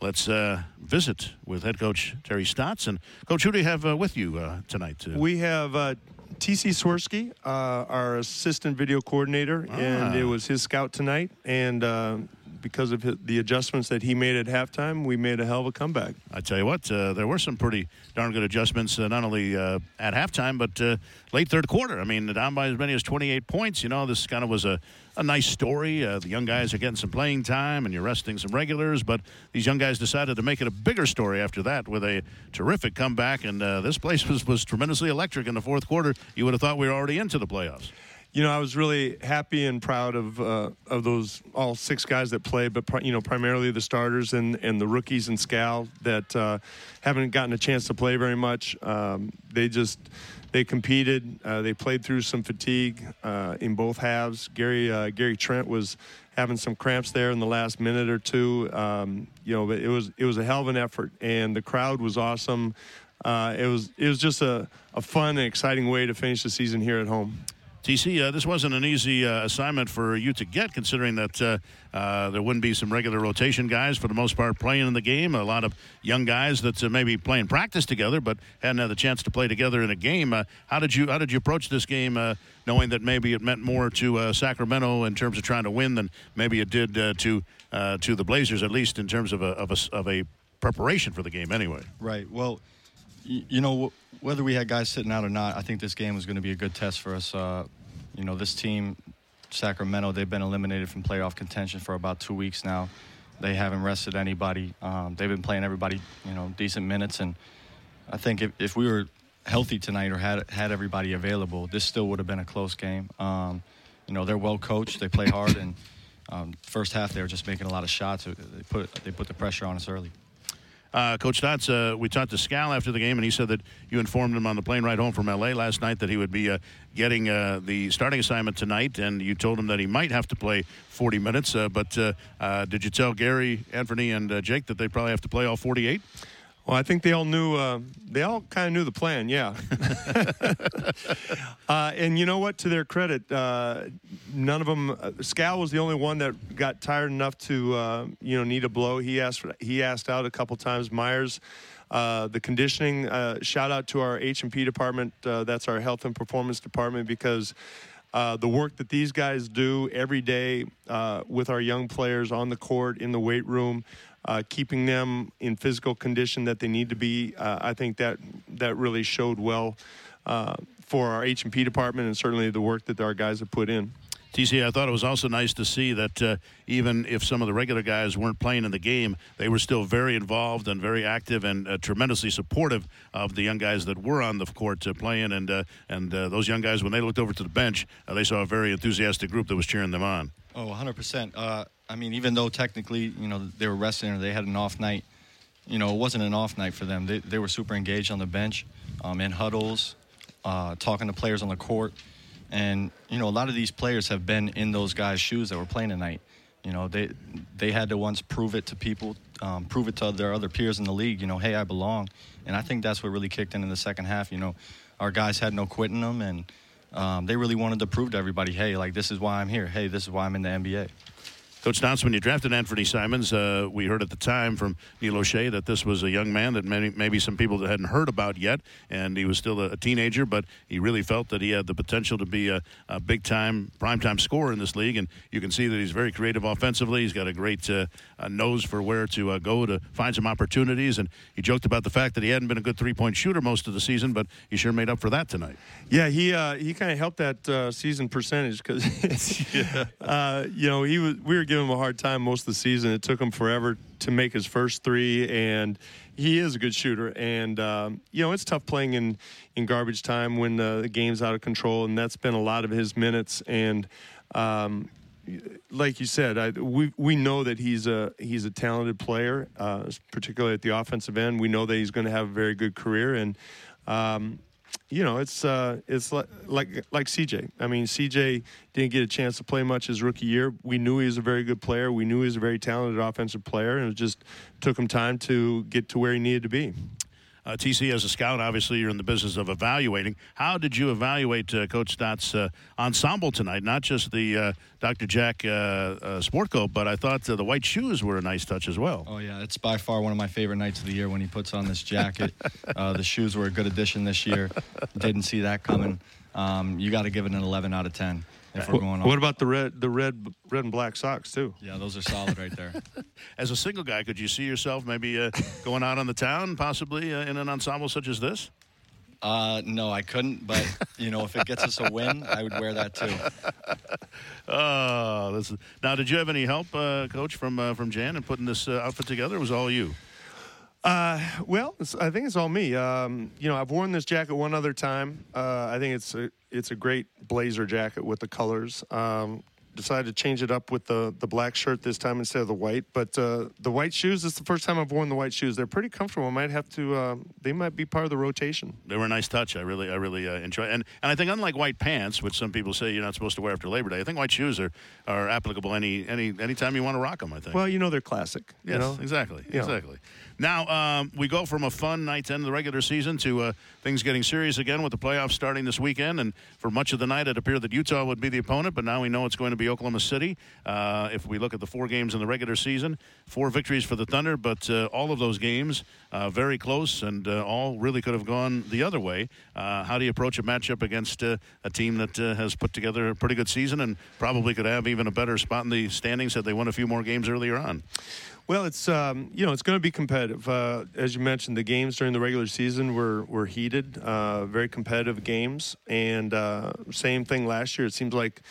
let's uh, visit with head coach Terry Stotts. And, Coach, who do you have uh, with you uh, tonight? We have uh, TC Swirsky, uh, our assistant video coordinator, ah. and it was his scout tonight. And uh, because of the adjustments that he made at halftime, we made a hell of a comeback. I tell you what, uh, there were some pretty darn good adjustments, uh, not only uh, at halftime, but uh, late third quarter. I mean, down by as many as 28 points. You know, this kind of was a, a nice story. Uh, the young guys are getting some playing time, and you're resting some regulars, but these young guys decided to make it a bigger story after that with a terrific comeback, and uh, this place was, was tremendously electric in the fourth quarter. You would have thought we were already into the playoffs you know, I was really happy and proud of uh, of those all six guys that played, but you know, primarily the starters and, and the rookies and Skal that uh, haven't gotten a chance to play very much. Um, they just they competed. Uh, they played through some fatigue uh, in both halves. Gary uh, Gary Trent was having some cramps there in the last minute or two. Um, you know, but it was it was a hell of an effort, and the crowd was awesome. Uh, it was it was just a, a fun and exciting way to finish the season here at home. TC, uh, this wasn't an easy uh, assignment for you to get, considering that uh, uh, there wouldn't be some regular rotation guys for the most part playing in the game. A lot of young guys that uh, maybe playing practice together, but hadn't had the chance to play together in a game. Uh, how did you How did you approach this game, knowing that maybe it meant more to Sacramento in terms of trying to win than maybe it did to to the Blazers, at least in terms of a, of a of a preparation for the game, anyway? Right. Well you know, whether we had guys sitting out or not, I think this game was going to be a good test for us. Uh, you know, this team, Sacramento, they've been eliminated from playoff contention for about two weeks now. They haven't rested anybody. Um, they've been playing everybody, you know, decent minutes. And I think if, if we were healthy tonight or had had everybody available, this still would have been a close game. Um, you know, they're well coached. They play hard, and um, first half they were just making a lot of shots. They put they put the pressure on us early. Uh, Coach Stotts, uh, we talked to Skal after the game, and he said that you informed him on the plane ride home from L.A. last night that he would be uh, getting uh, the starting assignment tonight, and you told him that he might have to play 40 minutes. Uh, but uh, did you tell Gary, Anfernee, and Jake that they probably have to play all 48? Well, I think they all knew. Uh, they all kind of knew the plan. Yeah. uh, and you know what? To their credit, uh, none of them. Uh, Skal was the only one that got tired enough to, uh, you know, need a blow. He asked. He asked out a couple times. Meyers. Uh, the conditioning. shout out to our H and P department. that's our health and performance department because uh, the work that these guys do every day uh, with our young players on the court, in the weight room, uh, keeping them in physical condition that they need to be. Uh, I think that that really showed well uh, for our H and P department, and certainly the work that our guys have put in. TC, I thought it was also nice to see that uh, even if some of the regular guys weren't playing in the game, they were still very involved and very active and uh, tremendously supportive of the young guys that were on the court uh, playing. And uh, and uh, those young guys, when they looked over to the bench, uh, they saw a very enthusiastic group that was cheering them on. Oh, 100%. I mean, even though technically, you know, they were resting or they had an off night, you know, it wasn't an off night for them. They, they were super engaged on the bench, um, in huddles, talking to players on the court. And you know, a lot of these players have been in those guys' shoes that were playing tonight. You know, they they had to once prove it to people, um, prove it to their other peers in the league. You know, hey, I belong. And I think that's what really kicked in in the second half. You know, our guys had no quitting them, and um, they really wanted to prove to everybody, hey, like this is why I'm here. Hey, this is why I'm in the NBA. Coach Stotts, when you drafted Anfernee Simons, uh, we heard at the time from Neil Olshey that this was a young man that many, maybe some people hadn't heard about yet, and he was still a, a teenager, but he really felt that he had the potential to be a, a big time, prime time scorer in this league. And you can see that he's very creative offensively. He's got a great uh, nose for where to uh, go to find some opportunities. And he joked about the fact that he hadn't been a good three point shooter most of the season, but he sure made up for that tonight. Yeah, he uh, he kind of helped that uh, season percentage because yeah. Uh, you know he was we were giving him a hard time most of the season. It took him forever to make his first three, and he is a good shooter. And um, you know, it's tough playing in in garbage time when uh, the game's out of control, and that's been a lot of his minutes. And um, like you said, I, we we know that he's a he's a talented player, uh, particularly at the offensive end. We know that he's going to have a very good career, and um, you know, it's uh, it's like, like like CJ. I mean, CJ didn't get a chance to play much his rookie year. We knew he was a very good player. We knew he was a very talented offensive player, and it just took him time to get to where he needed to be. Uh, TC as a scout, obviously you're in the business of evaluating. How did you evaluate uh, Coach Stott's uh, ensemble tonight? Not just the uh, Dr. Jack uh, uh, sport coat, but I thought the white shoes were a nice touch as well. Oh yeah, it's by far one of my favorite nights of the year when he puts on this jacket. the shoes were a good addition this year. Didn't see that coming. Um, you got to give it an 11 out of 10 if we're going on. What about the red, the red, red and black socks too? Yeah, those are solid right there. As a single guy, could you see yourself maybe uh, going out on the town, possibly uh, in an ensemble such as this? Uh, no, I couldn't. But you know, if it gets us a win, I would wear that too. Oh, this is, now, did you have any help, uh, Coach, from uh, from Jan in putting this uh, outfit together? It was all you. Uh, well, I think it's all me. Um, you know, I've worn this jacket one other time. Uh, I think it's a, it's a great blazer jacket with the colors. Um, decided to change it up with the the black shirt this time instead of the white. But uh, the white shoes this is the first time I've worn the white shoes. They're pretty comfortable. I might have to. Uh, they might be part of the rotation. They were a nice touch. I really, I really uh, enjoy. And and I think unlike white pants, which some people say you're not supposed to wear after Labor Day, I think white shoes are, are applicable any any anytime you want to rock them. I think. Well, you know they're classic. Yes, you know? exactly, You know. exactly. Now um, we go from a fun night to end of the regular season to uh, things getting serious again with the playoffs starting this weekend. And for much of the night, it appeared that Utah would be the opponent, but now we know it's going to be Oklahoma City. Uh, if we look at the four games in the regular season, four victories for the Thunder, but uh, all of those games uh, very close and uh, all really could have gone the other way. Uh, how do you approach a matchup against a team that has put together a pretty good season and probably could have even a better spot in the standings had they won a few more games earlier on? Well, it's um, you know it's going to be competitive. Uh, as you mentioned, the games during the regular season were were heated, uh, very competitive games, and uh, same thing last year. It seems like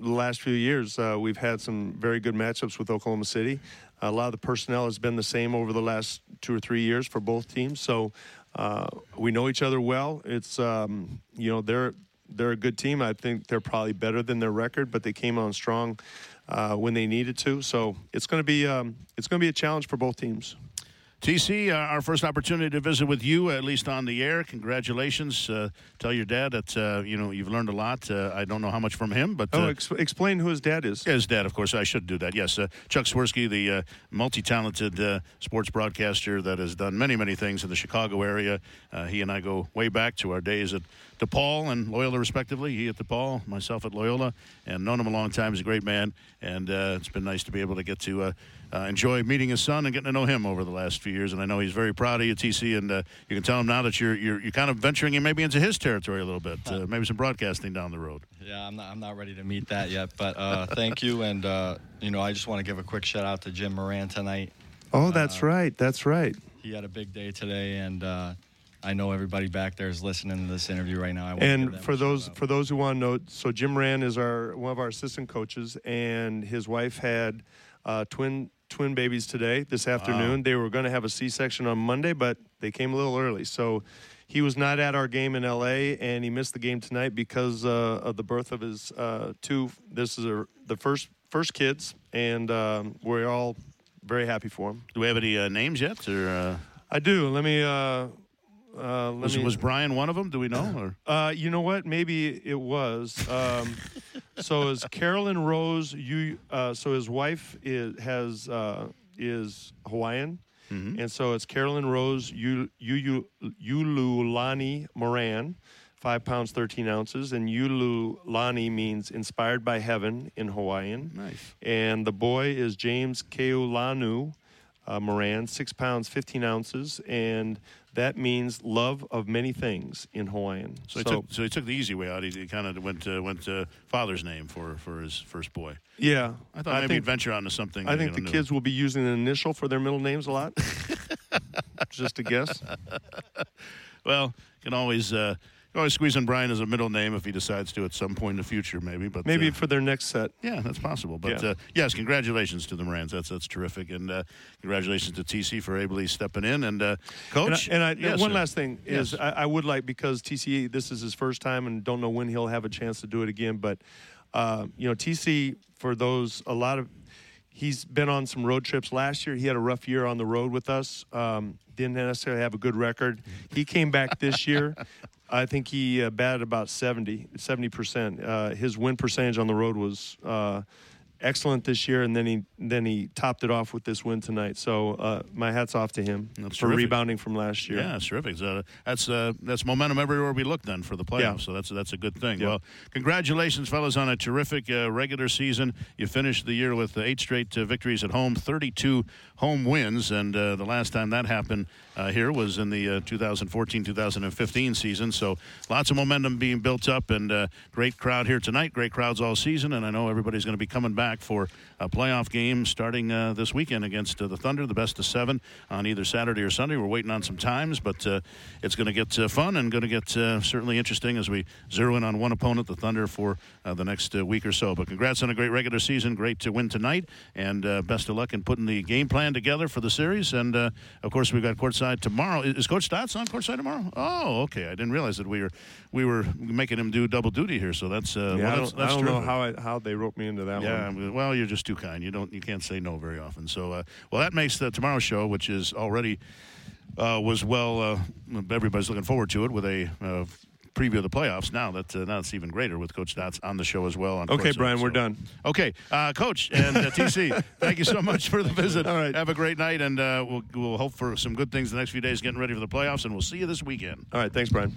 the last few years uh, we've had some very good matchups with Oklahoma City. A lot of the personnel has been the same over the last two or three years for both teams, so uh, we know each other well. It's um, you know they're they're a good team. I think they're probably better than their record, but they came on strong uh, when they needed to. So it's going to be um, it's going to be a challenge for both teams. TC, uh, our first opportunity to visit with you, at least on the air. Congratulations. Uh, tell your dad that uh, you know you've learned a lot. Uh, I don't know how much from him, but Oh, uh, ex- explain who his dad is. his dad, of course. I should do that. Yes, uh, Chuck Swirsky, the uh, multi-talented uh, sports broadcaster that has done many, many things in the Chicago area. Uh, he and I go way back to our days at DePaul and Loyola, respectively. He at DePaul, myself at Loyola, and known him a long time. He's a great man, and uh, it's been nice to be able to get to. Uh, uh, enjoy meeting his son and getting to know him over the last few years, and I know he's very proud of you, TC. And uh, you can tell him now that you're, you're you're kind of venturing in maybe into his territory a little bit, uh, maybe some broadcasting down the road. Yeah, I'm not, I'm not ready to meet that yet, but uh, thank you. And, uh, you know, I just want to give a quick shout out to Jim Moran tonight. Oh, that's right. That's right. He had a big day today, and uh, I know everybody back there is listening to this interview right now. I want to give And for those for those who want to know, so Jim Moran is our one of our assistant coaches, and his wife had uh, twin twin babies today this afternoon. They were going to have a C-section on Monday, but they came a little early, so. He was not at our game in LA, and he missed the game tonight because uh, of the birth of his uh, two. This is a, the first first kids, and um, we're all very happy for him. Do we have any uh, names yet? Or uh, I do. Let me. Uh, uh, let was, me. was Brian one of them? Do we know? Or? Uh, you know what? Maybe it was. Um, so is Carolyn Rose? You. Uh, so his wife is has uh, is Hawaiian, and so it's Carolyn Rose Yu- Yululani Moran, five pounds thirteen ounces, and Yululani means inspired by heaven in Hawaiian. Nice. And the boy is James Keulanu uh, Moran, six pounds, 15 ounces, and that means love of many things in Hawaiian. So, he took so he took the easy way out. He, he kind of went to, went to father's name for, for his first boy. yeah, I thought maybe think, he'd venture out into something. I think the new. kids will be using an initial for their middle names a lot. Just a guess. Well, can always uh, always squeeze in Brian as a middle name if he decides to at some point in the future, maybe. But Maybe uh, for their next set. yeah, that's possible. But Yeah. uh, yes, congratulations to the Morans. That's that's terrific, and uh, congratulations to TC for ably stepping in. And uh, And, coach, I, and I, Yes, one sir. last thing is Yes. I, I would like because TC this is his first time and don't know when he'll have a chance to do it again. But uh, you know TC for those a lot of he's been on some road trips last year. He had a rough year on the road with us. Um, didn't necessarily have a good record. He came back this year. I think he uh, batted about 70 percent. Uh, his win percentage on the road was. Uh, excellent this year, and then he then he topped it off with this win tonight. So uh, my hats off to him That's for terrific. rebounding from last year. Yeah, it's terrific. So that's uh, that's momentum everywhere we look then for the playoffs. Yeah. So that's that's a good thing. Yeah. Well, congratulations, fellas, on a terrific uh, regular season. You finished the year with eight straight uh, victories at home, 32 home wins, and uh, the last time that happened uh, here was in the 2014-2015 season. So lots of momentum being built up, and uh, great crowd here tonight. Great crowds all season, and I know everybody's going to be coming back for a playoff game starting uh, this weekend against uh, the Thunder, the best of seven on either Saturday or Sunday. We're waiting on some times, but uh, it's going to get uh, fun and going to get uh, certainly interesting as we zero in on one opponent, the Thunder, for uh, the next uh, week or so. But congrats on a great regular season. Great to win tonight, and uh, best of luck in putting the game plan together for the series. And uh, of course, we've got courtside tomorrow. Is Coach Stotts on courtside tomorrow? Oh, okay. I didn't realize that we were we were making him do double duty here. So that's uh, Yeah, well, I that's, don't, that's I don't know how I, how they roped me into that Yeah, one. Well, you're just too kind. You don't, you can't say no very often. So, uh, well, that makes the tomorrow show, which is already uh, was well. Uh, everybody's looking forward to it with a uh, preview of the playoffs. Now that uh, now it's even greater with Coach Stotts on the show as well. On Okay. Brian, we're done. Okay, uh, Coach and uh, TC, thank you so much for the visit. All right. have a great night, and uh, we'll we'll hope for some good things the next few days, getting ready for the playoffs, and we'll see you this weekend. All right, thanks, Brian.